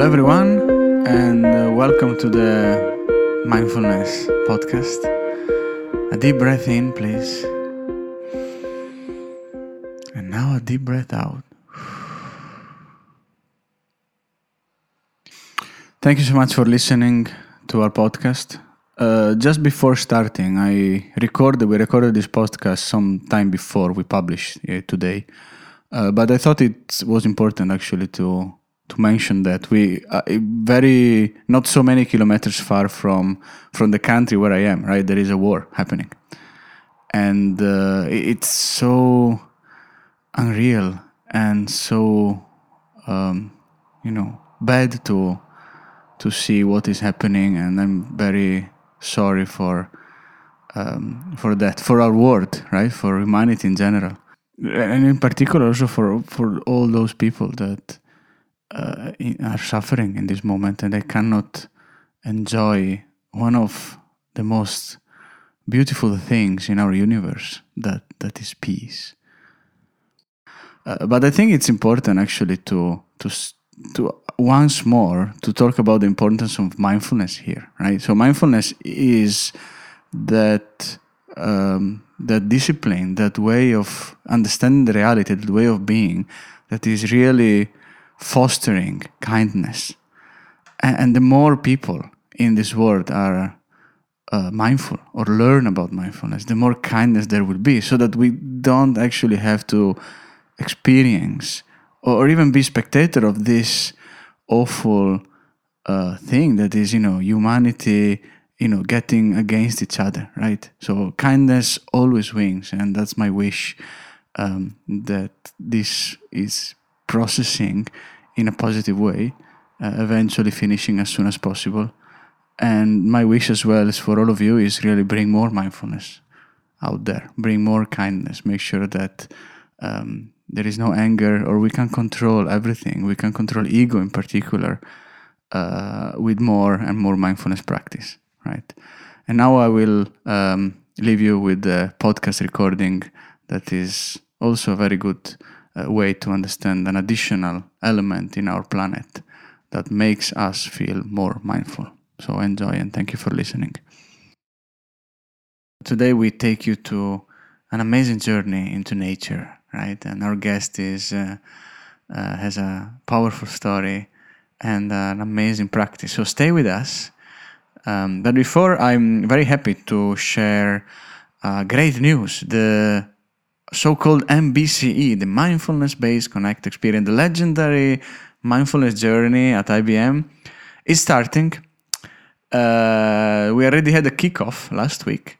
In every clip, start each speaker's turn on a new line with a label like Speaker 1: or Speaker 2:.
Speaker 1: Hello, everyone, and uh, welcome to the Mindfulness Podcast. A deep breath in, please. And now a deep breath out. Thank you so much for listening to our podcast. Uh, just before starting, I recorded. We recorded this podcast some time before we published it today, uh, but I thought it was important actually to to mention that we uh, very not so many kilometers far from from the country where I am. Right, there is a war happening, and uh, it's so unreal and so um, you know bad to to see what is happening, and I'm very sorry for um, for that, for our world, right, for humanity in general, and in particular also for for all those people that uh, are suffering in this moment and they cannot enjoy one of the most beautiful things in our universe that that is peace. Uh, but I think it's important actually to to to once more to talk about the importance of mindfulness here, right? So mindfulness is that um, that discipline, that way of understanding the reality, that way of being, that is really fostering kindness. And, the more people in this world are uh, mindful or learn about mindfulness, the more kindness there will be, so that we don't actually have to experience or even be spectator of this awful uh, thing that is, you know, humanity, you know, getting against each other, right? So kindness always wins, and that's my wish um, that this is processing in a positive way, uh, eventually finishing as soon as possible. And my wish as well is for all of you is really bring more mindfulness out there, bring more kindness, make sure that um, there is no anger or we can control everything. We can control ego in particular uh, with more and more mindfulness practice right? And now i will um, leave you with the podcast recording that is also a very good way to understand an additional element in our planet that makes us feel more mindful so enjoy and thank you for listening today we take you to an amazing journey into nature right? And our guest is uh, uh, has a powerful story and an amazing practice. So stay with us. Um, but before, I'm very happy to share uh, great news. The so-called MBCE, the Mindfulness-Based Connect Experience, the legendary mindfulness journey at IBM, is starting. Uh, we already had a kickoff last week,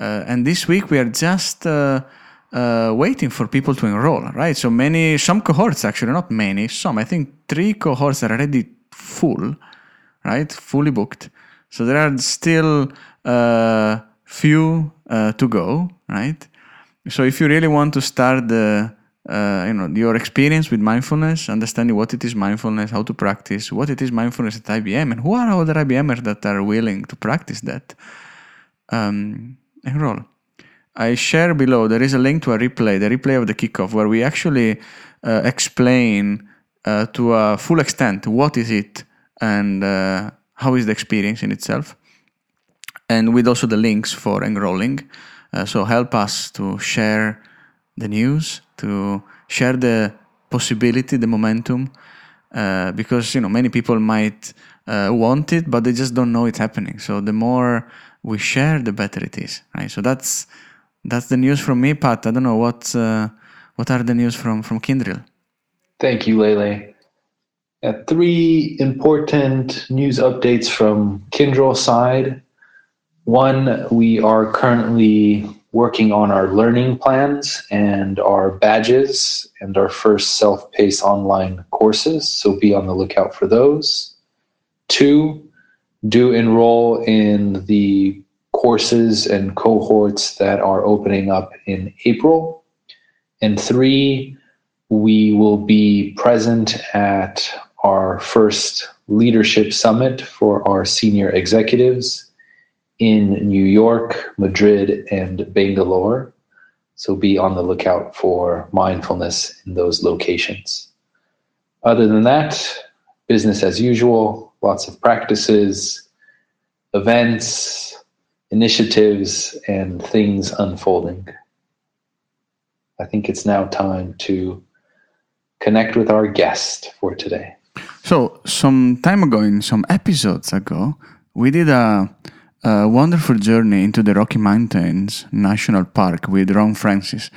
Speaker 1: uh, and this week we are just uh, uh, waiting for people to enroll, right? So many, some cohorts actually, not many, some, I think three cohorts are already full, right? Fully booked. So there are still uh, few uh, to go, right? So if you really want to start the, uh, you know, your experience with mindfulness, understanding what it is mindfulness, how to practice, what it is mindfulness at IBM, and who are other IBMers that are willing to practice that, um, enroll. I share below, there is a link to a replay, the replay of the kickoff, where we actually uh, explain uh, to a full extent what is it and uh, how is the experience in itself. And with also the links for enrolling. Uh, so help us to share the news, to share the possibility, the momentum, uh, because you know many people might uh, want it, but they just don't know it's happening. So the more we share, the better it is, right? So that's that's the news from me, Pat. I don't know what uh, what are the news from from Kyndryl.
Speaker 2: Thank you, Lele. Uh, three important news updates from Kyndryl side. One, we are currently working on our learning plans and our badges and our first self-paced online courses, so be on the lookout for those. Two, do enroll in the courses and cohorts that are opening up in April. And three, we will be present at our first leadership summit for our senior executives in New York, Madrid, and Bangalore. So be on the lookout for mindfulness in those locations. Other than that, business as usual, lots of practices, events, initiatives, and things unfolding. I think it's now time to connect with our guest for today.
Speaker 1: So, some time ago, in some episodes ago, we did a, a wonderful journey into the Rocky Mountains National Park with Ron Francis,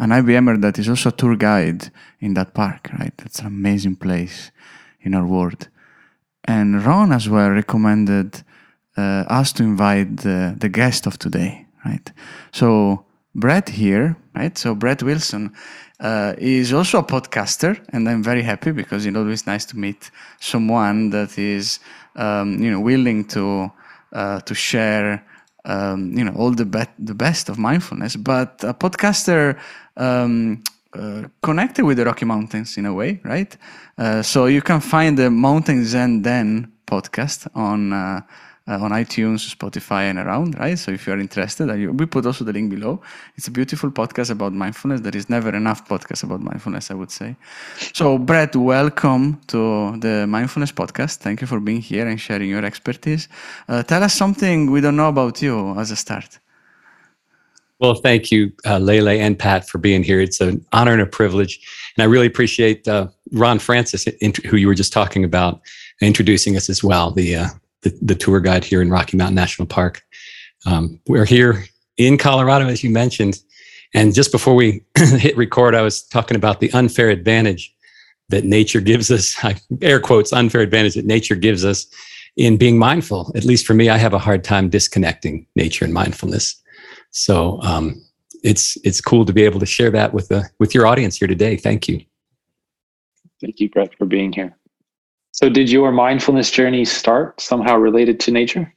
Speaker 1: an IBMer that is also a tour guide in that park, right? That's an amazing place in our world. And Ron as well recommended uh, us to invite the, the guest of today, right? So Brett here, right? So Brett Wilson uh, is also a podcaster, and I'm very happy because it's always nice to meet someone that is, um, you know, willing to uh, to share, um, you know, all the be- the best of mindfulness. But a podcaster um, uh, connected with the Rocky Mountains in a way, right? Uh, so you can find the Mountain Zen Den podcast on uh, on iTunes, Spotify, and around, right? So if you are interested, you, we put also the link below. It's a beautiful podcast about mindfulness. There is never enough podcast about mindfulness, I would say. So, Brett, welcome to the Mindfulness Podcast. Thank you for being here and sharing your expertise. Uh, tell us something we don't know about you as a start.
Speaker 3: Well, thank you, uh, Lele and Pat, for being here. It's an honor and a privilege. And I really appreciate uh, Ron Francis, who you were just talking about, introducing us as well, the, uh, the, tour guide here in Rocky Mountain National Park. Um, we're here in Colorado, as you mentioned. And just before we hit record, I was talking about the unfair advantage that nature gives us, air quotes, unfair advantage that nature gives us in being mindful. At least for me, I have a hard time disconnecting nature and mindfulness. So um, it's it's cool to be able to share that with the with your audience here today. Thank you.
Speaker 2: Thank you, Brett, for being here. So, did your mindfulness journey start somehow related to nature?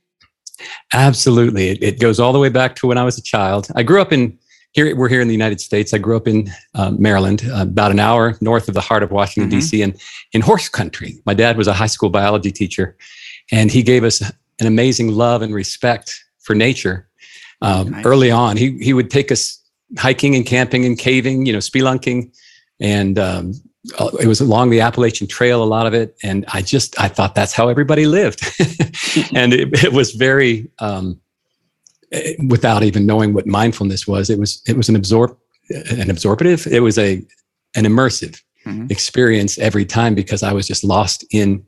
Speaker 3: Absolutely. It, it goes all the way back to when I was a child. I grew up in here. We're here in the United States. I grew up in uh, Maryland, uh, about an hour north of the heart of Washington mm-hmm. D.C. and in horse country. My dad was a high school biology teacher, and he gave us an amazing love and respect for nature um, nice. early on. He he would take us hiking and camping and caving, you know, spelunking, and um, it was along the Appalachian Trail, a lot of it. And I just I thought that's how everybody lived, and it, it, was very um, eh, without even knowing what mindfulness was. It was it was an absorb an absorptive. It was a an immersive mm-hmm. experience every time because I was just lost in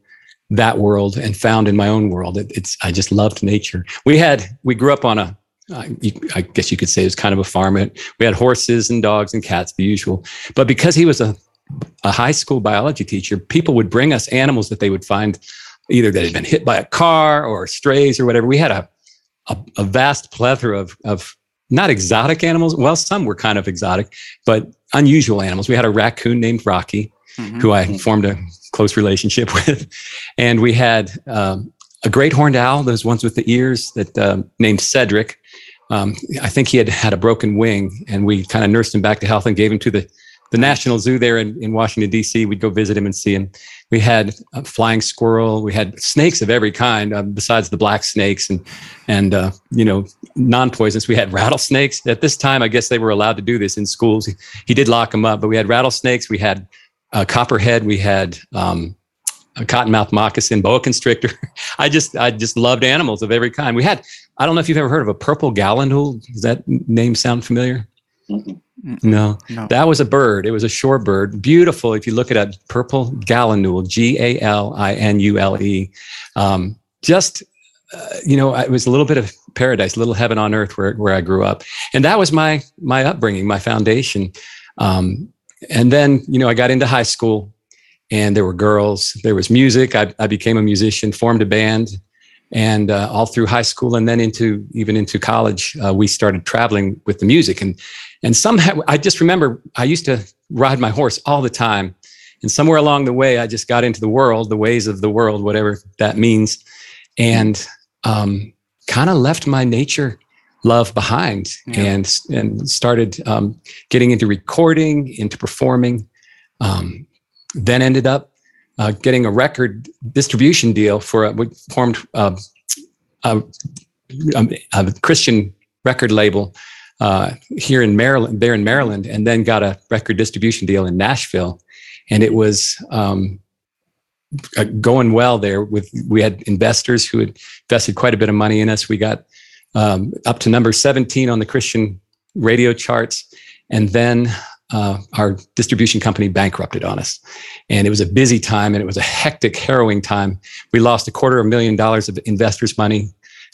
Speaker 3: that world and found in my own world. It, it's I just loved nature. We had we grew up on a I guess you could say it was kind of a farm. We had horses and dogs and cats, the usual. But because he was a, a high school biology teacher, people would bring us animals that they would find either that had been hit by a car or strays or whatever. We had a, a, a vast plethora of, of not exotic animals. Well, some were kind of exotic, but unusual animals. We had a raccoon named Rocky, mm-hmm. who I formed a close relationship with. And we had um, a great horned owl, those ones with the ears that um, named Cedric um, I think he had had a broken wing, and we kind of nursed him back to health and gave him to the the National Zoo there in, in Washington D.C. We'd go visit him and see him. We had a flying squirrel. We had snakes of every kind, uh, besides the black snakes and and uh, you know non poisonous. We had rattlesnakes. At this time, I guess they were allowed to do this in schools. He, he did lock them up, but we had rattlesnakes. We had uh, copperhead. We had um, a cottonmouth moccasin, boa constrictor. I just I just loved animals of every kind. We had I don't know if you've ever heard of a purple gallinule. Does that name sound familiar? No. no, that was a bird. It was a shorebird. Beautiful. If you look at a purple gallinule, G A L I N U L E, um, just uh, you know, it was a little bit of paradise, a little heaven on earth where where I grew up, and that was my my upbringing, my foundation. Um, and then you know, I got into high school, and there were girls, there was music. I, I became a musician, formed a band, and uh, all through high school and then into even into college, uh, we started traveling with the music. And and somehow I just remember I used to ride my horse all the time, and somewhere along the way, I just got into the world, the ways of the world, whatever that means, and um, kind of left my nature love behind yeah. and and started um, getting into recording, into performing. Um, then ended up uh, getting a record distribution deal for a, we formed uh, a, a, a, Christian record label uh, here in Maryland, there in Maryland, and then got a record distribution deal in Nashville. And it was um, uh, going well there. With we had investors who had invested quite a bit of money in us. We got um, up to number 17 on the Christian radio charts, and then uh, our distribution company bankrupted on us. And it was a busy time, and it was a hectic, harrowing time. We lost a quarter of a million dollars of investors' money.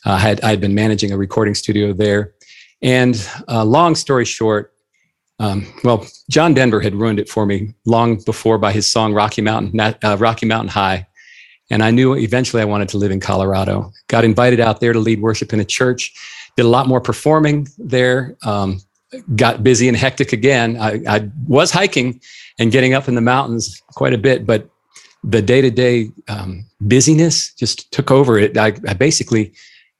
Speaker 3: Uh, I had I had been managing a recording studio there, and uh, long story short, um, well, John Denver had ruined it for me long before by his song Rocky Mountain, uh, Rocky Mountain High. And I knew eventually I wanted to live in Colorado. Got invited out there to lead worship in a church. Did a lot more performing there. Um, got busy and hectic again. I, I, was hiking and getting up in the mountains quite a bit, but the day to day busyness just took over it. I, I basically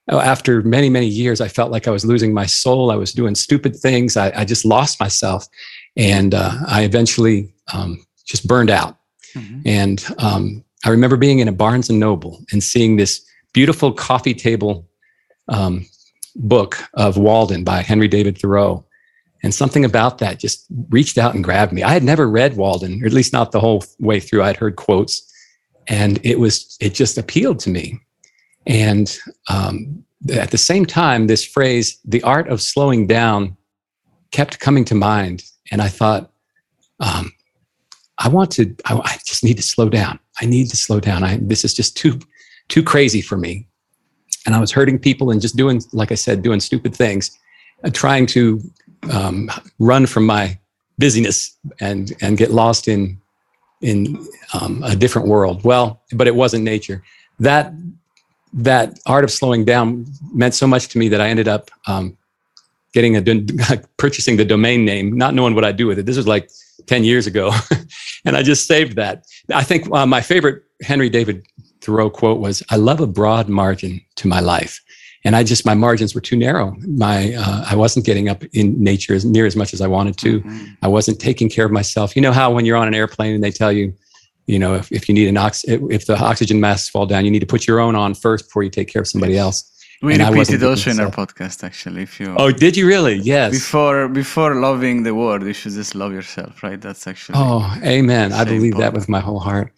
Speaker 3: Oh, after many, many years, I felt like I was losing my soul. I was doing stupid things. I, I just lost myself. And uh, I eventually um, just burned out. Mm-hmm. And um, I remember being in a Barnes and Noble and seeing this beautiful coffee table um, book of Walden by Henry David Thoreau. And something about that just reached out and grabbed me. I had never read Walden, or at least not the whole way through. I'd heard quotes, and it was it just appealed to me. And um, at the same time, this phrase, the art of slowing down, kept coming to mind. And I thought, um, I want to, I, I, just need to slow down. I need to slow down. I, this is just too, too crazy for me. And I was hurting people and just doing, like I said, doing stupid things, uh, trying to um, run from my busyness and, and get lost in, in um, a different world. Well, but it wasn't nature. That that art of slowing down meant so much to me that I ended up um, getting a purchasing the domain name, not knowing what I'd do with it. This was like 10 years ago. and I just saved that. I think uh, my favorite Henry David Thoreau quote was, I love a broad margin to my life. And I just, my margins were too narrow. My, uh, I wasn't getting up in nature as near as much as I wanted to. Mm-hmm. I wasn't taking care of myself. You know how when you're on an airplane and they tell you, you know, if, if you need an ox, if the oxygen masks fall down, you need to put your own on first before you take care of somebody yes. else.
Speaker 1: We and repeated also in our podcast, actually. If you
Speaker 3: oh, did you really? Yes.
Speaker 1: Before before loving the world, you should just love yourself, right? That's actually
Speaker 3: oh, amen. I believe that with my whole heart.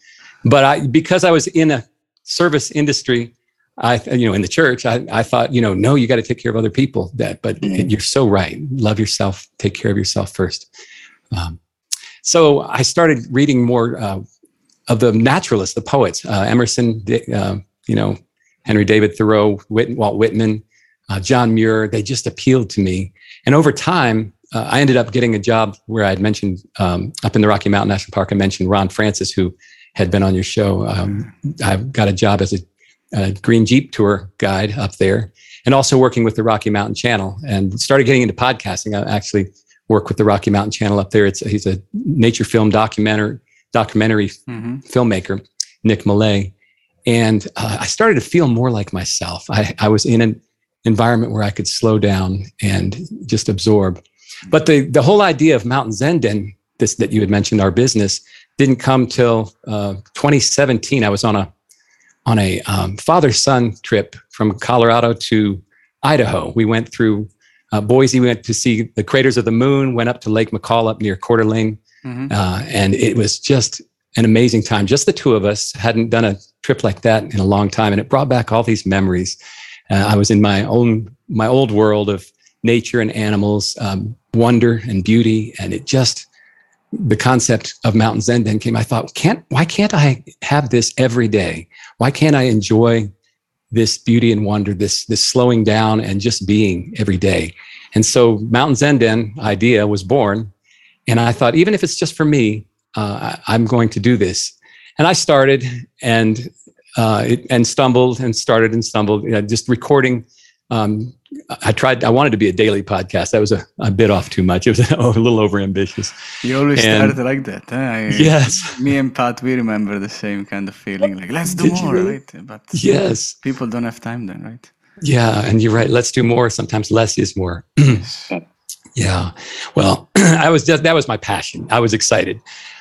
Speaker 3: But I because I was in a service industry, I you know in the church, I I thought you know no, you got to take care of other people. That but mm-hmm. you're so right. Love yourself. Take care of yourself first. Um, so I started reading more. Uh, of the naturalists, the poets, uh, Emerson, uh, you know, Henry David Thoreau, Whit- Walt Whitman, uh, John Muir, they just appealed to me. And over time, uh, I ended up getting a job where I had mentioned um, up in the Rocky Mountain National Park. I mentioned Ron Francis, who had been on your show. Um, I got a job as a, a, green Jeep tour guide up there, and also working with the Rocky Mountain Channel. And started getting into podcasting. I actually work with the Rocky Mountain Channel up there. It's he's a nature film documentary documentary mm-hmm. filmmaker, Nick Millay. And uh, I started to feel more like myself. I, I was in an environment where I could slow down and just absorb. But the, the whole idea of Mountain Zen Den, this that you had mentioned, our business, didn't come till uh, 2017. I was on a on a um, father son trip from Colorado to Idaho. We went through uh, Boise. We went to see the craters of the moon. Went up to Lake McCall up near Coeur d'Alene. Mm-hmm. Uh, and it was just an amazing time. Just the two of us hadn't done a trip like that in a long time, and it brought back all these memories. Uh, I was in my own my old world of nature and animals, um, wonder and beauty, and it just the concept of Mountain Zen Den came. I thought, can't why can't I have this every day? Why can't I enjoy this beauty and wonder, this this slowing down and just being every day? And so Mountain Zen Den idea was born and I thought, even if it's just for me, uh, I'm going to do this. And I started and uh, it, and stumbled and started and stumbled, you know, just recording. Um, I tried. I wanted to be a daily podcast. That was a, a bit off too much. It was a, little over ambitious.
Speaker 1: You always and, started like that. Huh? I,
Speaker 3: yes.
Speaker 1: Me and Pat, we remember the same kind of feeling. Like let's do Did more, really? right?
Speaker 3: But yes,
Speaker 1: people don't have time then, right?
Speaker 3: Yeah, and you're right. Let's do more. Sometimes less is more. Yeah. Well, I was just, that was my passion. I was excited.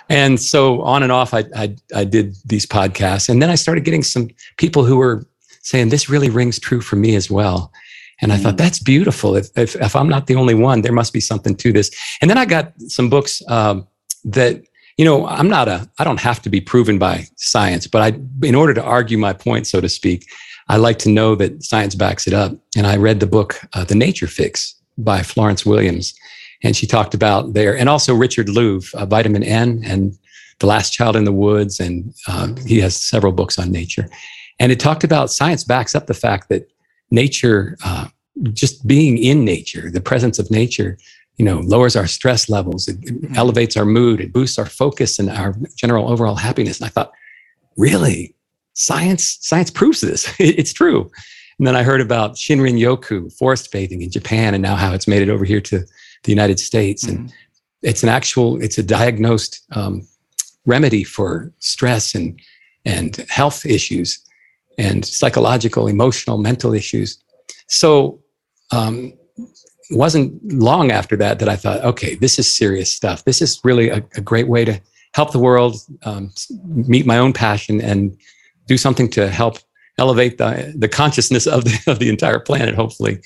Speaker 3: And so on and off, I, I, I did these podcasts. And then I started getting some people who were saying, this really rings true for me as well. And I thought, that's beautiful. If, if, if, I'm not the only one, there must be something to this. And then I got some books um, that you know, I'm not a, I don't have to be proven by science, but I, in order to argue my point, so to speak, I like to know that science backs it up. And I read the book, uh, The Nature Fix by Florence Williams. And she talked about there, and also Richard Louv, uh, Vitamin N and The Last Child in the Woods. And uh, he has several books on nature. And it talked about science backs up the fact that nature, uh, just being in nature, the presence of nature, you know, lowers our stress levels, it, mm-hmm. elevates our mood, it boosts our focus and our general overall happiness. And I thought, really, science science proves this. it's true. And then I heard about Shinrin Yoku, forest bathing in Japan, and now how it's made it over here to the United States. Mm-hmm. And it's an actual, it's a diagnosed um, remedy for stress and and health issues and psychological, emotional, mental issues. So um, wasn't long after that that I thought, okay, this is serious stuff. This is really a, a great way to help the world, um, meet my own passion, and do something to help elevate the, the consciousness of the, of the entire planet, hopefully,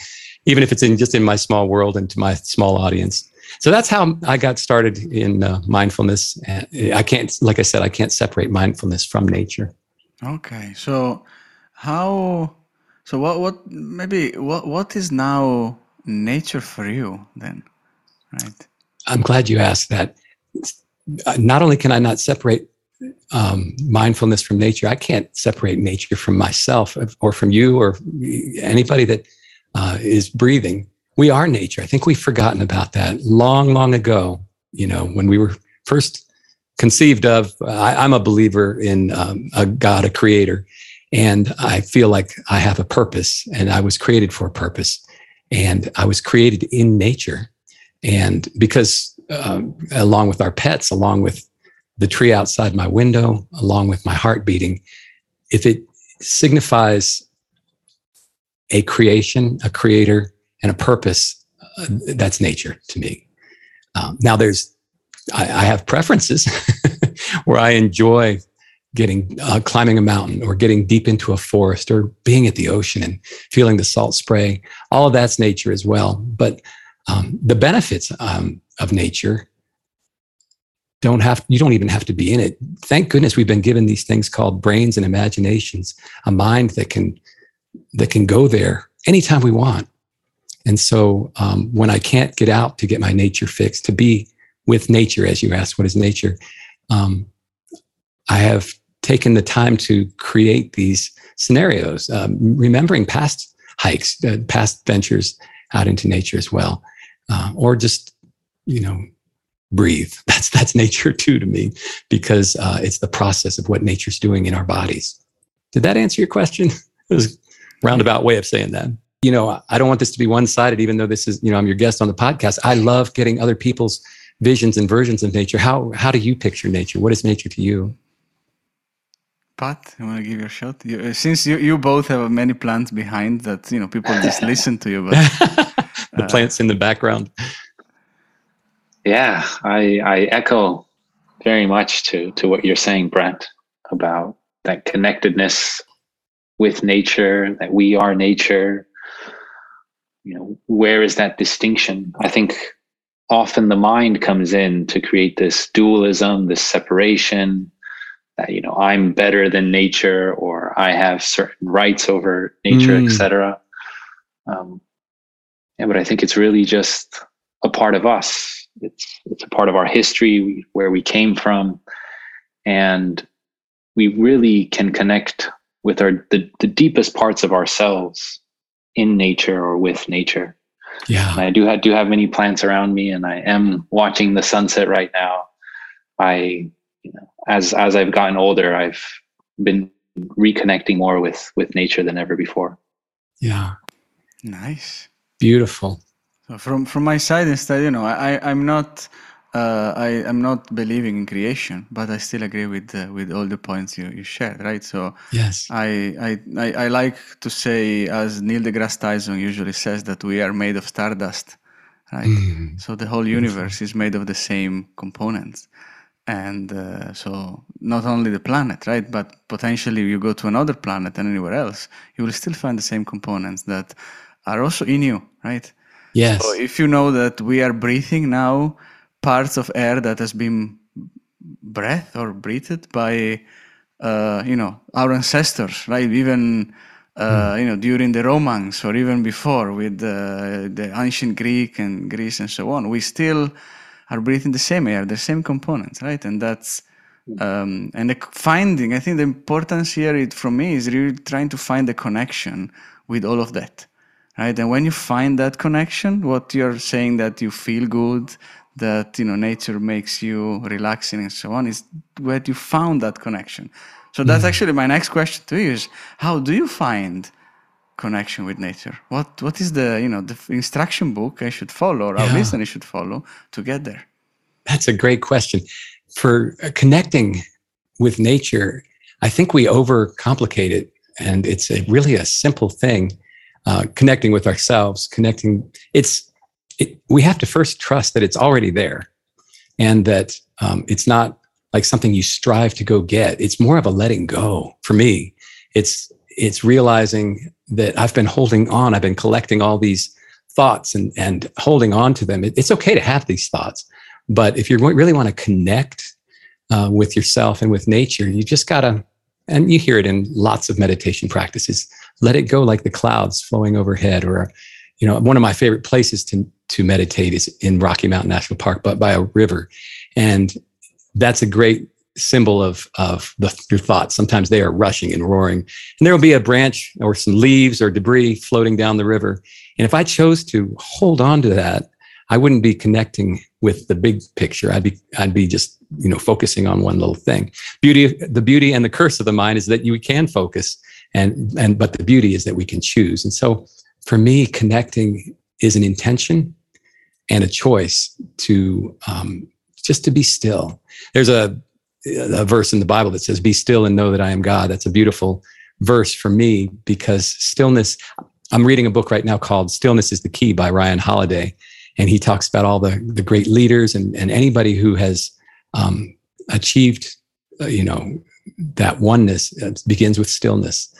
Speaker 3: even if it's in just in my small world and to my small audience. So that's how I got started in uh, mindfulness. I can't, like I said, I can't separate mindfulness from nature.
Speaker 1: Okay. So how, so what, what, maybe, what, what is now nature for you then? Right.
Speaker 3: I'm glad you asked that. Not only can I not separate um, mindfulness from nature, I can't separate nature from myself or from you or anybody that uh, is breathing. We are nature. I think we've forgotten about that long, long ago. You know, when we were first conceived of, I, am a believer in um, a God, a creator, and I feel like I have a purpose and I was created for a purpose. And I was created in nature. And because, um, along with our pets, along with the tree outside my window, along with my heart beating, if it signifies a creation, a creator, and a purpose, uh, that's nature to me. Um, now, there's, I, I have preferences where I enjoy getting uh, climbing a mountain or getting deep into a forest or being at the ocean and feeling the salt spray all of that's nature as well. But um, the benefits um, of nature don't have you don't even have to be in it. Thank goodness we've been given these things called brains and imaginations a mind that can that can go there anytime we want. And so um, when i can't get out to get my nature fix to be with nature as you asked what is nature? Um, I have taken the time to create these scenarios, um, remembering past hikes, uh, past ventures out into nature as well, uh, or just you know breathe. That's that's nature too to me because uh, it's the process of what nature's doing in our bodies. Did that answer your question? it was a roundabout way of saying that. You know, I don't want this to be one sided, even though this is you know I'm your guest on the podcast. I love getting other people's visions and versions of nature. How how do you picture nature? What is nature to you?
Speaker 1: Pat, you want to give your shot? You, uh, since you, you both have many plants behind that, you know, people just listen to you. But
Speaker 3: the uh, plants in the background.
Speaker 2: Yeah, I I echo very much to to what you're saying, Brent, about that connectedness with nature, that we are nature. You know, where is that distinction? I think often the mind comes in to create this dualism, this separation, that you know i'm better than nature or i have certain rights over nature mm. etc um, yeah but i think it's really just a part of us. It's it's a part of our history where we came from. And we really can connect with our the, the deepest parts of ourselves in nature or with nature.
Speaker 3: Yeah. And
Speaker 2: i do have do have many plants around me and i am watching the sunset right now. I you know as as I've gotten older, I've been reconnecting more with with nature than ever before.
Speaker 3: Yeah,
Speaker 1: nice,
Speaker 3: beautiful.
Speaker 1: So from from my side, instead, you know, I I'm not. Uh, I am not believing in creation, but I still agree with uh, with all the points you, you shared, right? So
Speaker 3: yes,
Speaker 1: I, I, I I like to say, as Neil deGrasse Tyson usually says, that we are made of stardust, right? Mm. So the whole universe is made of the same components and uh, so not only the planet right but potentially you go to another planet and anywhere else you will still find the same components that are also in you right
Speaker 3: yes
Speaker 1: so if you know that we are breathing now parts of air that has been breathed or breathed by uh, you know our ancestors, right? Even uh, mm. you know during the Romans or even before with the, the ancient Greek and Greece and so on, we still are breathing the same air, the same components, right? And that's um, and the finding. I think the importance here it, from me is really trying to find the connection with all of that, right? And when you find that connection, what you're saying that you feel good, that you know nature makes you relaxing and so on is where you found that connection so that's mm. actually my next question to you is how do you find connection with nature what what is the you know the instruction book i should follow or yeah. our listeners should follow to get there
Speaker 3: that's a great question for uh, connecting with nature i think we overcomplicate it and it's a, really a simple thing uh, connecting with ourselves connecting it's it, we have to first trust that it's already there and that um, it's not like something you strive to go get. It's more of a letting go for me. It's, it's realizing that I've been holding on. I've been collecting all these thoughts and, and holding on to them. It, it's okay to have these thoughts, but if you really want to connect uh, with yourself and with nature, you just gotta, and you hear it in lots of meditation practices, let it go like the clouds flowing overhead or you know, one of my favorite places to to meditate is in Rocky Mountain National Park, but by a river, and that's a great symbol of of the, your thoughts. Sometimes they are rushing and roaring, and there will be a branch or some leaves or debris floating down the river. And if I chose to hold on to that, I wouldn't be connecting with the big picture. I'd be I'd be just you know focusing on one little thing. Beauty, the beauty and the curse of the mind is that you can focus, and and but the beauty is that we can choose. And so for me, connecting is an intention and a choice to um, just to be still. There's a, a verse in the Bible that says, Be still and know that I am God. That's a beautiful verse for me because stillness, I'm reading a book right now called Stillness is the Key by Ryan Holiday. And he talks about all the, the great leaders and, and anybody who has um, achieved, uh, you know, that oneness begins with stillness.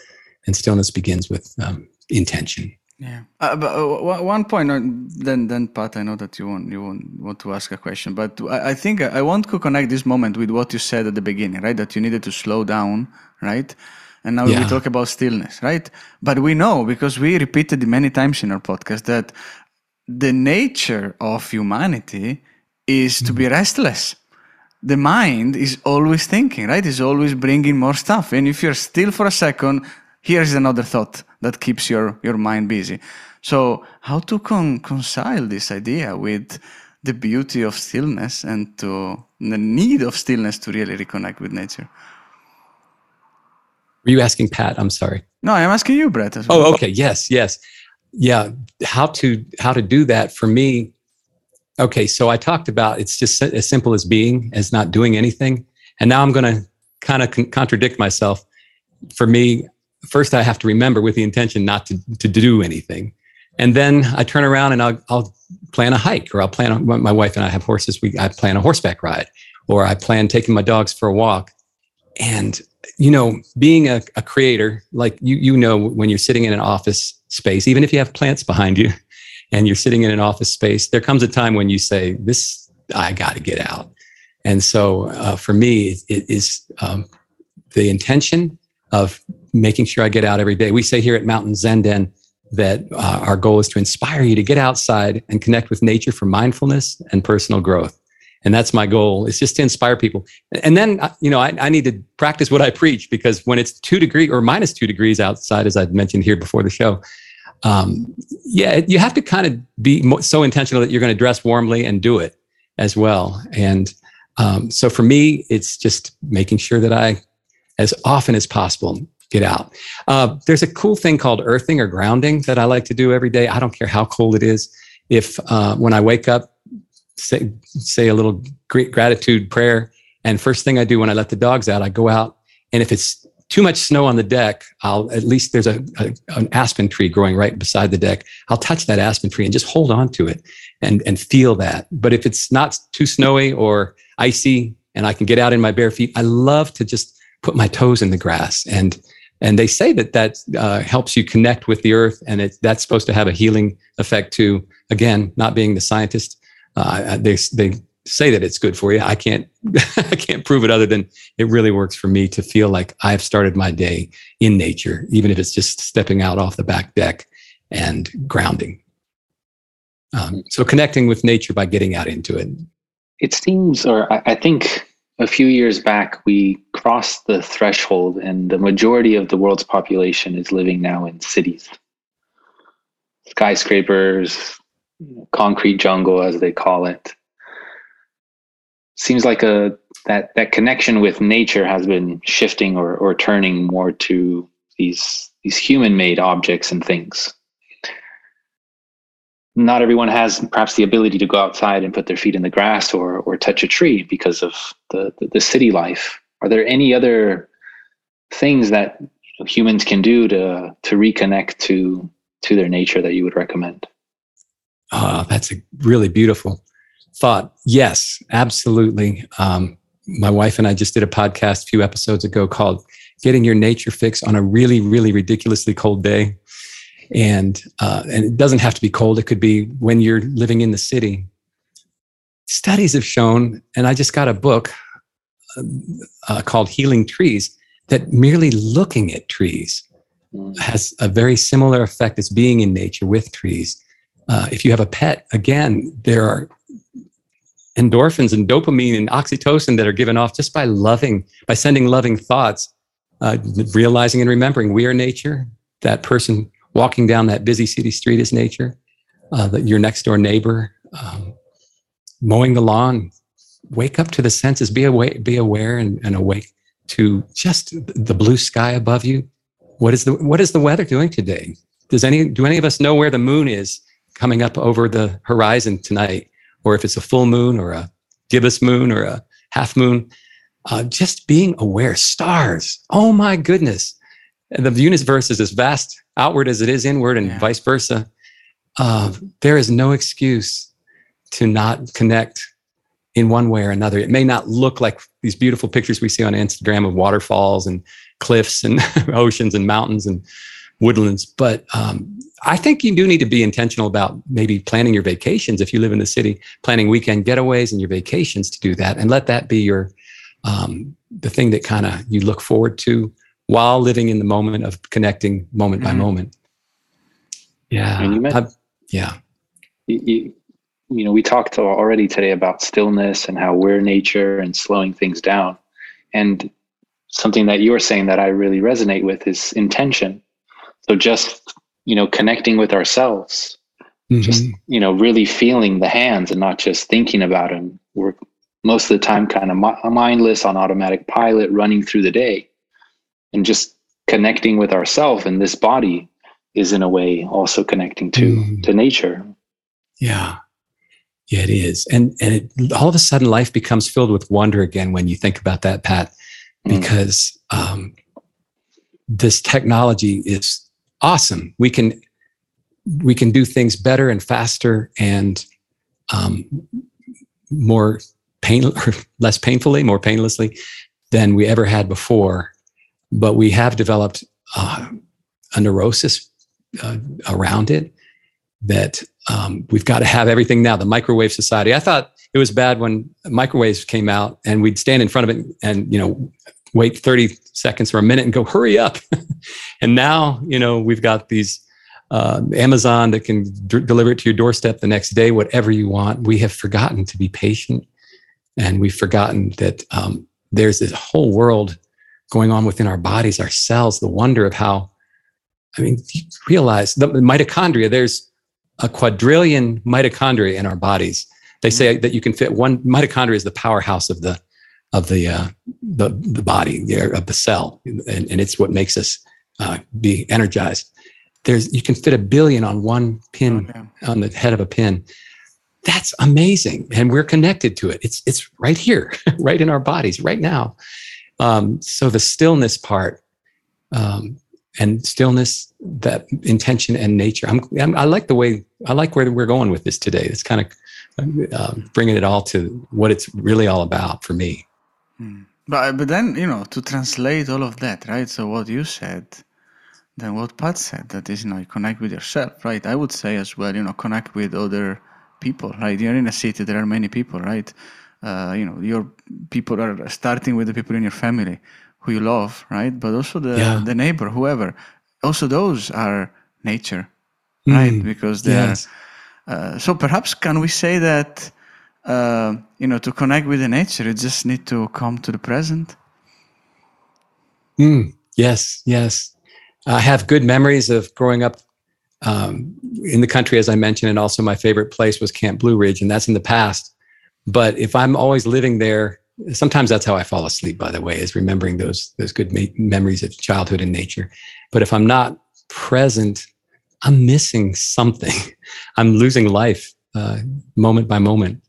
Speaker 3: And stillness begins with um, intention.
Speaker 1: Yeah, uh, but uh, one point. Uh, then, then, Pat, I know that you want you want, want to ask a question, but I, I think I want to connect this moment with what you said at the beginning, right? That you needed to slow down, right? And now yeah. we talk about stillness, right? But we know because we repeated many times in our podcast that the nature of humanity is to be mm-hmm. restless. The mind is always thinking, right? Is always bringing more stuff. And if you're still for a second, here's another thought that keeps your, your mind busy. So, how to con- reconcile this idea with the beauty of stillness and to the need of stillness to really reconnect with nature?
Speaker 3: Were you asking Pat? I'm sorry.
Speaker 1: No, I'm asking you, Brett.
Speaker 3: Oh, well. Oh, okay. Yes, yes, yeah. How to how to do that for me? Okay, so I talked about it's just as simple as being, as not doing anything, and now I'm going to kind of con- contradict myself. For me, first I have to remember with the intention not to, to do anything. And then I turn around and I'll, I'll plan a hike or I'll plan, my wife and I have horses. We, I plan a horseback ride or I plan taking my dogs for a walk. And, you know, being a, a creator, like you, you know, when you're sitting in an office space, even if you have plants behind you and you're sitting in an office space, there comes a time when you say, this, I got to get out. And so uh, for me, it is um, the intention of making sure I get out every day. We say here at Mountain Zen that uh, our goal is to inspire you to get outside and connect with nature for mindfulness and personal growth. And that's my goal. It's just to inspire people. And then, uh, you know, I, I need to practice what I preach because when it's two degree or minus two degrees outside, as I've mentioned here before the show, um, yeah, you have to kind of be so intentional that you're going to dress warmly and do it as well. And um, so for me, it's just making sure that I, as often as possible, get out. Uh, there's a cool thing called earthing or grounding that I like to do every day. I don't care how cold it is. If uh, when I wake up, say, say a little gratitude prayer, and first thing I do when I let the dogs out, I go out, and if it's too much snow on the deck, I'll at least there's a, a, an aspen tree growing right beside the deck. I'll touch that aspen tree and just hold on to it and and feel that. But if it's not too snowy or icy and I can get out in my bare feet, I love to just put my toes in the grass and and they say that that uh, helps you connect with the earth and it, that's supposed to have a healing effect too again not being the scientist uh, they, they say that it's good for you. I can't I can't prove it other than it really works for me to feel like I've started my day in nature, even if it's just stepping out off the back deck and grounding. Um, so connecting with nature by getting out into it.
Speaker 2: It seems, or I, I think a few years back, we crossed the threshold, and the majority of the world's population is living now in cities. Skyscrapers, concrete jungle, as they call it. Seems like a that that connection with nature has been shifting or or turning more to these these human made objects and things not everyone has perhaps the ability to go outside and put their feet in the grass or or touch a tree because of the the, the city life. Are there any other things that humans can do to to reconnect to to their nature that you would recommend?
Speaker 3: Oh, that's a really beautiful thought. Yes, absolutely. Um, my wife and I just did a podcast a few episodes ago called "Getting Your Nature Fix on a Really, Really Ridiculously Cold Day." And uh, and it doesn't have to be cold. It could be when you're living in the city. Studies have shown, and I just got a book uh, uh called Healing Trees that merely looking at trees mm. has a very similar effect as being in nature with trees. Uh, if you have a pet, again, there are endorphins and dopamine and oxytocin that are given off just by loving, by sending loving thoughts, uh, realizing and remembering we are nature. That person walking down that busy city street is nature. Uh, that your next door neighbor, um, mowing the lawn, wake up to the senses, be aware, be aware and, and awake to just the blue sky above you. What is the what is the weather doing today? Does any do any of us know where the moon is coming up over the horizon tonight, or if it's a full moon or a gibbous moon or a half moon? Uh, just being aware. Stars. Oh my goodness! And the universe is as vast outward as it is inward and yeah. vice versa, uh, there is no excuse to not connect in one way or another. It may not look like these beautiful pictures we see on Instagram of waterfalls and cliffs and oceans and mountains and woodlands, but um, I think you do need to be intentional about maybe planning your vacations if you live in the city, planning weekend getaways and your vacations to do that, and let that be your um, the thing that kind of you look forward to while living in the moment of connecting moment mm-hmm. by moment. Yeah.
Speaker 2: And you met,
Speaker 3: yeah.
Speaker 2: You, you, you know, we talked already today about stillness and how we're nature and slowing things down. And something that you're saying that I really resonate with is intention. So just, you know, connecting with ourselves, mm-hmm. just, you know, really feeling the hands and not just thinking about them. We're most of the time kind of mindless on automatic pilot running through the day and just connecting with ourself and this body is in a way also connecting to mm. to nature
Speaker 3: yeah yeah it is and and it, all of a sudden life becomes filled with wonder again when you think about that pat mm. because mm. um, this technology is awesome we can we can do things better and faster and um, more pain or less painfully more painlessly than we ever had before but we have developed uh, a neurosis uh, around it that um, we've got to have everything now. The microwave society. I thought it was bad when microwaves came out, and we'd stand in front of it and you know wait 30 seconds or a minute and go hurry up. and now you know we've got these uh, Amazon that can d- deliver it to your doorstep the next day, whatever you want. We have forgotten to be patient, and we've forgotten that um, there's this whole world going on within our bodies, our cells, the wonder of how, I mean, realize the mitochondria, there's a quadrillion mitochondria in our bodies. They say mm-hmm. that you can fit one mitochondria is the powerhouse of the of the uh, the, the body of the cell, and, and it's what makes us uh, be energized. There's you can fit a billion on one pin oh, on the head of a pin. That's amazing, and we're connected to it. It's it's right here, right in our bodies, right now. Um, so the stillness part um, and stillness, that intention and nature. I'm, I'm, i like the way I like where we're going with this today. It's kind of uh, bringing it all to what it's really all about for me.
Speaker 1: Hmm. But but then you know to translate all of that, right? So what you said, then what Pat said, that is you know you connect with yourself, right? I would say as well, you know, connect with other people, right? You're in a city, there are many people, right? Uh, you know, your people are starting with the people in your family who you love, right? But also the
Speaker 3: Yeah.
Speaker 1: the neighbor, whoever. Also, those are nature, right?
Speaker 3: Mm,
Speaker 1: Because they
Speaker 3: yes.
Speaker 1: are. Uh, so perhaps can we say that uh, you know to connect with the nature, you just need to come to the present.
Speaker 3: Mm, yes, yes. I have good memories of growing up um, in the country, as I mentioned, and also my favorite place was Camp Blue Ridge, and that's in the past. But if I'm always living there, sometimes that's how I fall asleep. By the way, is remembering those those good me- memories of childhood and nature. But if I'm not present, I'm missing something. I'm losing life uh, moment by moment.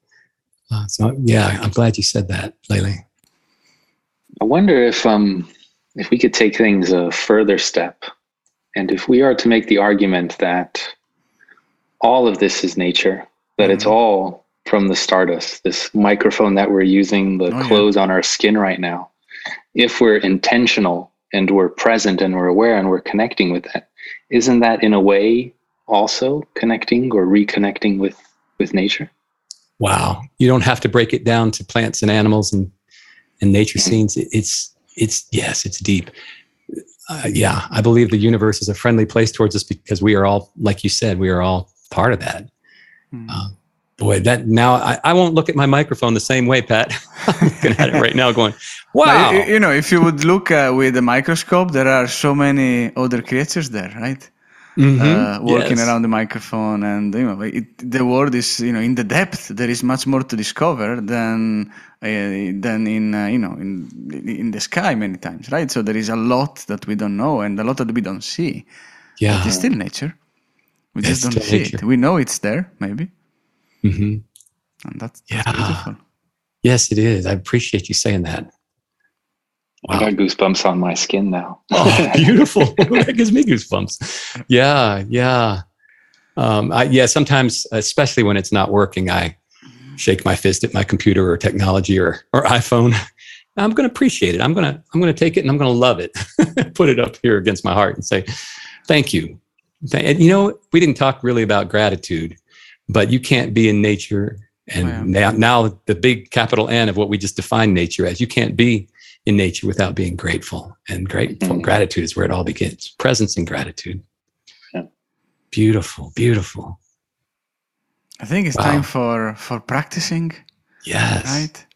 Speaker 3: Uh, so yeah, I'm glad you said that, Lele.
Speaker 2: I wonder if um if we could take things a further step, and if we are to make the argument that all of this is nature, that it's
Speaker 1: Mhm.
Speaker 2: all from the stardust, this microphone that we're using, the
Speaker 1: Oh, yeah.
Speaker 2: clothes on our skin right now. If we're intentional and we're present and we're aware and we're connecting with that, isn't that in a way also connecting or reconnecting with with nature?
Speaker 3: Wow. You don't have to break it down to plants and animals and, and nature
Speaker 2: Mhm.
Speaker 3: scenes. It's, it's, yes, it's deep. Uh, yeah. I believe the universe is a friendly place towards us because we are all, like you said, we are all part of that. Uh, boy, that now I, I won't look at my microphone the same way, Pat. I'm looking at it right now going,
Speaker 1: But
Speaker 3: wow.
Speaker 1: you, you know, if you would look uh, with a microscope, there are so many other creatures there, right?
Speaker 3: Mhm.
Speaker 1: uh, working
Speaker 3: Yes.
Speaker 1: around the microphone and you know it, the world is you know in the depth there is much more to discover than uh, than in uh, you know in in the sky many times right so there is a lot that we don't know and a lot that we don't see
Speaker 3: Yeah.
Speaker 1: it's still nature we
Speaker 3: It's
Speaker 1: just don't see
Speaker 3: nature.
Speaker 1: it we know it's there maybe
Speaker 3: Mhm.
Speaker 1: and that's, that's
Speaker 3: Yeah.
Speaker 1: beautiful
Speaker 3: Yes, it is. I appreciate you saying that.
Speaker 2: I got goosebumps on my skin now.
Speaker 3: Oh, beautiful. that gives me goosebumps. Yeah, yeah. Um, I, yeah, sometimes, especially when it's not working, I shake my fist at my computer or technology or, or iPhone. I'm going to appreciate it. I'm going to, I'm going to take it and I'm going to love it. Put it up here against my heart and say, thank you. And you know, we didn't talk really about gratitude, but you can't be in nature. And
Speaker 1: Wow.
Speaker 3: now, now the big capital N of what we just defined nature as, you can't be in nature without being grateful. And grateful
Speaker 2: Mhm.
Speaker 3: gratitude is where it all begins. Presence and gratitude.
Speaker 2: Yeah.
Speaker 3: Beautiful, beautiful.
Speaker 1: i think it's
Speaker 3: Wow.
Speaker 1: time for for practicing
Speaker 3: Yes.
Speaker 1: right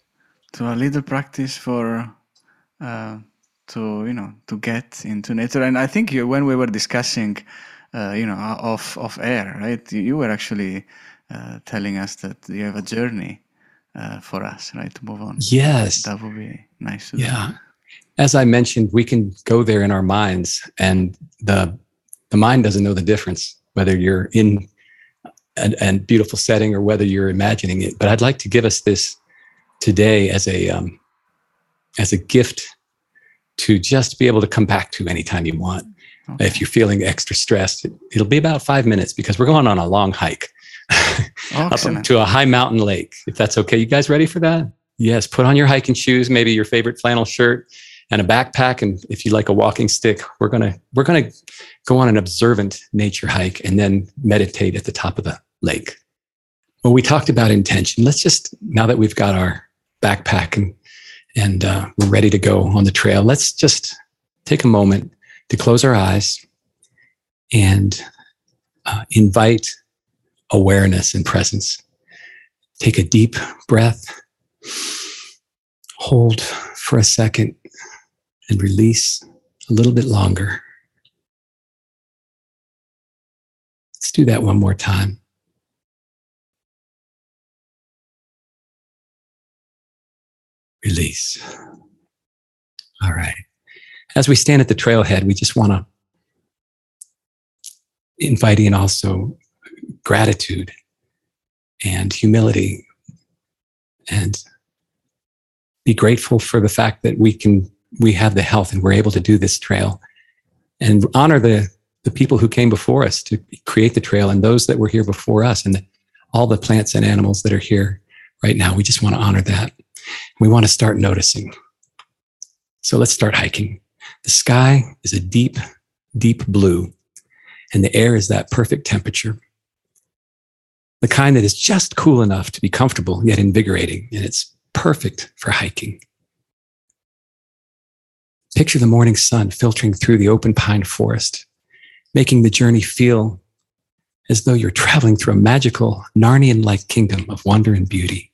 Speaker 1: to a little practice for uh, to you know to get into nature and i think you, when we were discussing uh, you know off off air right you, were actually uh, telling us that you have a journey uh, for us right to move on
Speaker 3: Yes.
Speaker 1: that would be nice to do.
Speaker 3: Yeah. As I mentioned, we can go there in our minds and the the mind doesn't know the difference whether you're in a, a beautiful setting or whether you're imagining it. But I'd like to give us this today as a um, as a gift to just be able to come back to anytime you want.
Speaker 1: Okay.
Speaker 3: If you're feeling extra stressed, it'll be about five minutes because we're going on a long hike up to a high mountain lake. If that's okay, you guys ready for that? Yes. Put on your hiking shoes, maybe your favorite flannel shirt, and a backpack. And if you like a walking stick, we're gonna we're gonna go on an observant nature hike and then meditate at the top of the lake. Well, we talked about intention. Let's just now that we've got our backpack and and uh, we're ready to go on the trail. Let's just take a moment to close our eyes and uh, invite awareness and presence. Take a deep breath, hold for a second, and release a little bit longer. Let's do that one more time. Release. All right. As we stand at the trailhead, we just want to invite in also gratitude and humility and be grateful for the fact that we can we have the health and we're able to do this trail and honor the the people who came before us to create the trail and those that were here before us and all the plants and animals that are here right now. We just want to honor that. We want to start noticing. So let's start hiking the sky is a deep deep blue and the air is that perfect temperature the kind that is just cool enough to be comfortable yet invigorating, and it's perfect for hiking. Picture the morning sun filtering through the open pine forest, making the journey feel as though you're traveling through a magical Narnian like kingdom of wonder and beauty.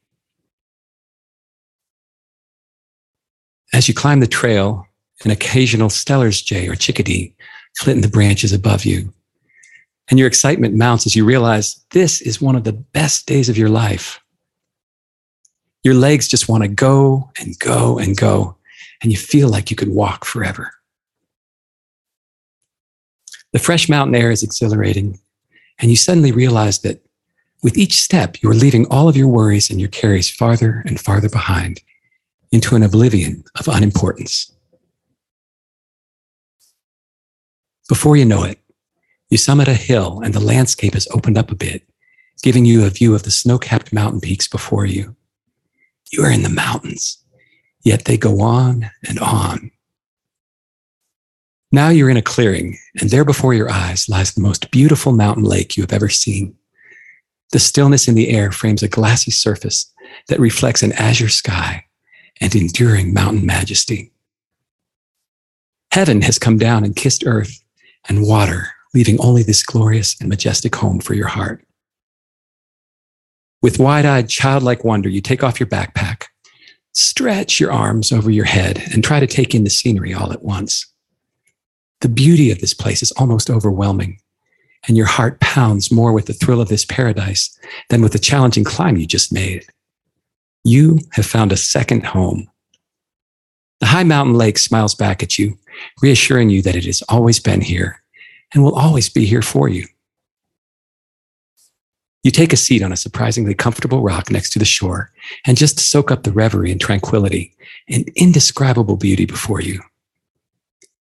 Speaker 3: As you climb the trail, an occasional Steller's jay or chickadee flit in the branches above you. And your excitement mounts as you realize this is one of the best days of your life. Your legs just want to go and go and go, and you feel like you could walk forever. The fresh mountain air is exhilarating, and you suddenly realize that with each step, you are leaving all of your worries and your carries farther and farther behind into an oblivion of unimportance. Before you know it, you summit a hill and the landscape has opened up a bit, giving you a view of the snow capped mountain peaks before you. You are in the mountains, yet they go on and on. Now you're in a clearing, and there before your eyes lies the most beautiful mountain lake you have ever seen. The stillness in the air frames a glassy surface that reflects an azure sky and enduring mountain majesty. Heaven has come down and kissed earth and water, leaving only this glorious and majestic home for your heart. With wide eyed, childlike wonder, you take off your backpack, stretch your arms over your head, and try to take in the scenery all at once. The beauty of this place is almost overwhelming, and your heart pounds more with the thrill of this paradise than with the challenging climb you just made. You have found a second home. The high mountain lake smiles back at you, reassuring you that it has always been here and will always be here for you. You take a seat on a surprisingly comfortable rock next to the shore and just soak up the reverie and tranquility and indescribable beauty before you.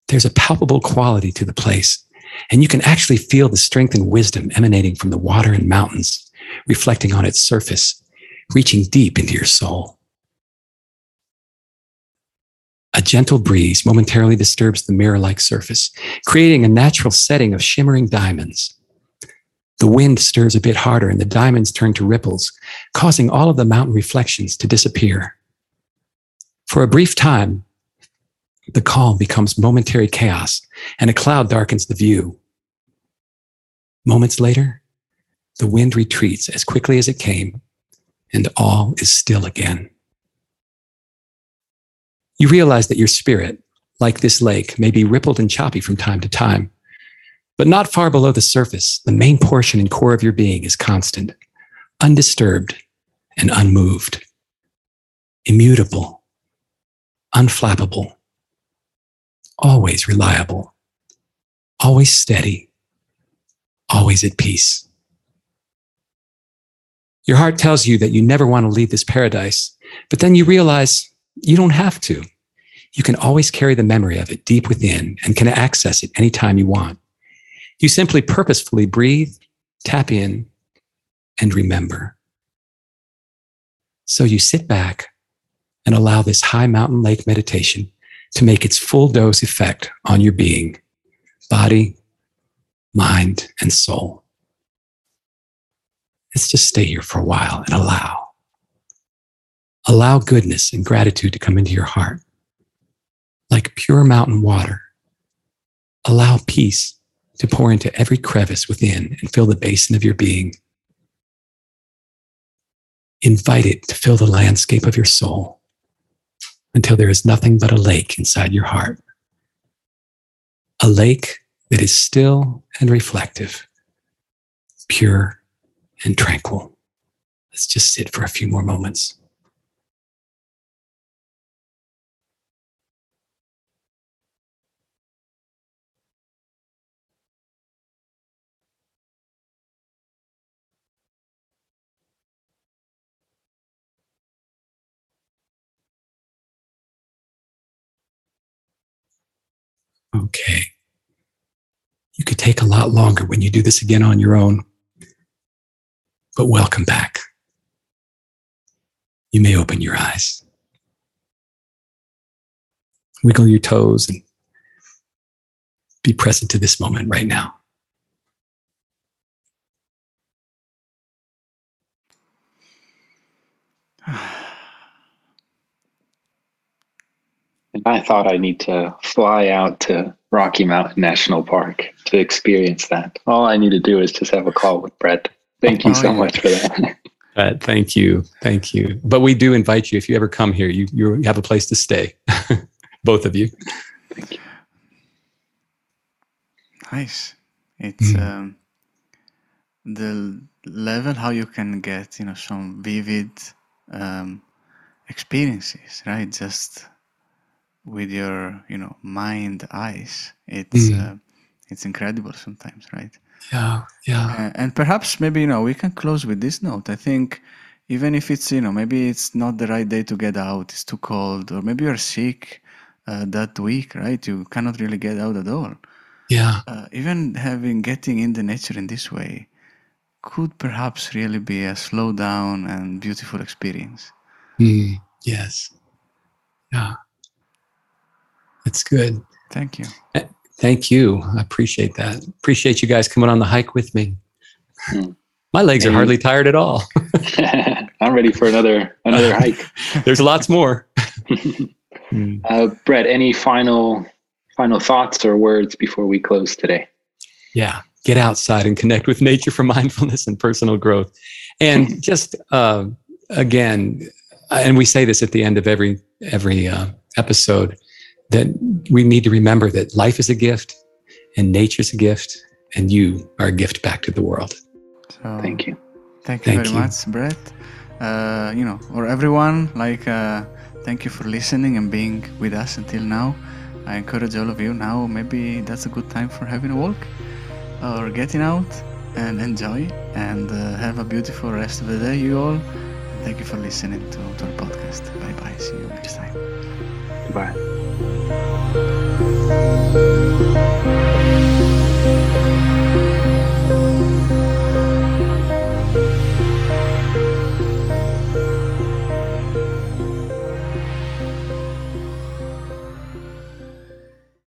Speaker 3: There's a palpable quality to the place, and you can actually feel the strength and wisdom emanating from the water and mountains, reflecting on its surface, reaching deep into your soul. A gentle breeze momentarily disturbs the mirror like surface, creating a natural setting of shimmering diamonds. The wind stirs a bit harder and the diamonds turn to ripples, causing all of the mountain reflections to disappear. For a brief time, the calm becomes momentary chaos and a cloud darkens the view. Moments later, the wind retreats as quickly as it came and all is still again. You realize that your spirit, like this lake, may be rippled and choppy from time to time, but not far below the surface, the main portion and core of your being is constant, undisturbed, and unmoved, immutable, unflappable, always reliable, always steady, always at peace. Your heart tells you that you never want to leave this paradise, but then you realize you don't have to. You can always carry the memory of it deep within and can access it anytime you want. You simply purposefully breathe, tap in, and remember. So you sit back and allow this high mountain lake meditation to make its full dose effect on your being, body, mind, and soul. Let's just stay here for a while and allow. Allow goodness and gratitude to come into your heart like pure mountain water. Allow peace to pour into every crevice within and fill the basin of your being. Invite it to fill the landscape of your soul until there is nothing but a lake inside your heart. A lake that is still and reflective, pure and tranquil. Let's just sit for a few more moments. Okay. You could take a lot longer when you do this again on your own, but welcome back. You may open your eyes, wiggle your toes, and be present to this moment right now.
Speaker 2: And I thought I need to fly out to Rocky Mountain National Park to experience that. All I need to do is just have a call with Brett. Thank you
Speaker 1: Oh,
Speaker 2: so
Speaker 1: yeah.
Speaker 2: much for that.
Speaker 3: Uh, thank you, thank you. But we do invite you if you ever come here. You you have a place to stay, both of you. you.
Speaker 1: Nice. It's
Speaker 3: Mm.
Speaker 1: um, the level how you can get, you know, some vivid um, experiences, right? Just with your, you know, mind eyes. It's
Speaker 3: Mm.
Speaker 1: uh, it's incredible sometimes, right?
Speaker 3: Yeah, yeah,
Speaker 1: Uh, and perhaps maybe you know we can close with this note. I think even if it's you know maybe it's not the right day to get out, it's too cold, or maybe you're sick uh, that week, right? You cannot really get out at all
Speaker 3: yeah.
Speaker 1: uh, even having getting in the nature in this way could perhaps really be a slow down and beautiful experience.
Speaker 3: Mm, yes, yeah. It's good.
Speaker 1: Thank you.
Speaker 3: Thank you. I appreciate that. Appreciate you guys coming on the hike with me.
Speaker 2: Hmm.
Speaker 3: My legs are hardly tired at all.
Speaker 2: I'm ready for another another hike.
Speaker 3: There's lots more. Mm.
Speaker 2: Uh, Brett, any final final thoughts or words before we close today?
Speaker 3: Yeah, get outside and connect with nature for mindfulness and personal growth. And just uh, again, and we say this at the end of every every uh, episode that we need to remember that life is a gift, and nature's a gift, and you are a gift back to the world.
Speaker 1: So,
Speaker 2: Thank you.
Speaker 1: Thank you
Speaker 3: Thank
Speaker 1: very
Speaker 3: you.
Speaker 1: much, Brett. Uh, you know, or everyone, like, uh, thank you for listening and being with us until now. I encourage all of you now, maybe that's a good time for having a walk or getting out and enjoy and uh, have a beautiful rest of the day, you all. Thank you for listening to, to our podcast. Bye bye. See you next time.
Speaker 2: Música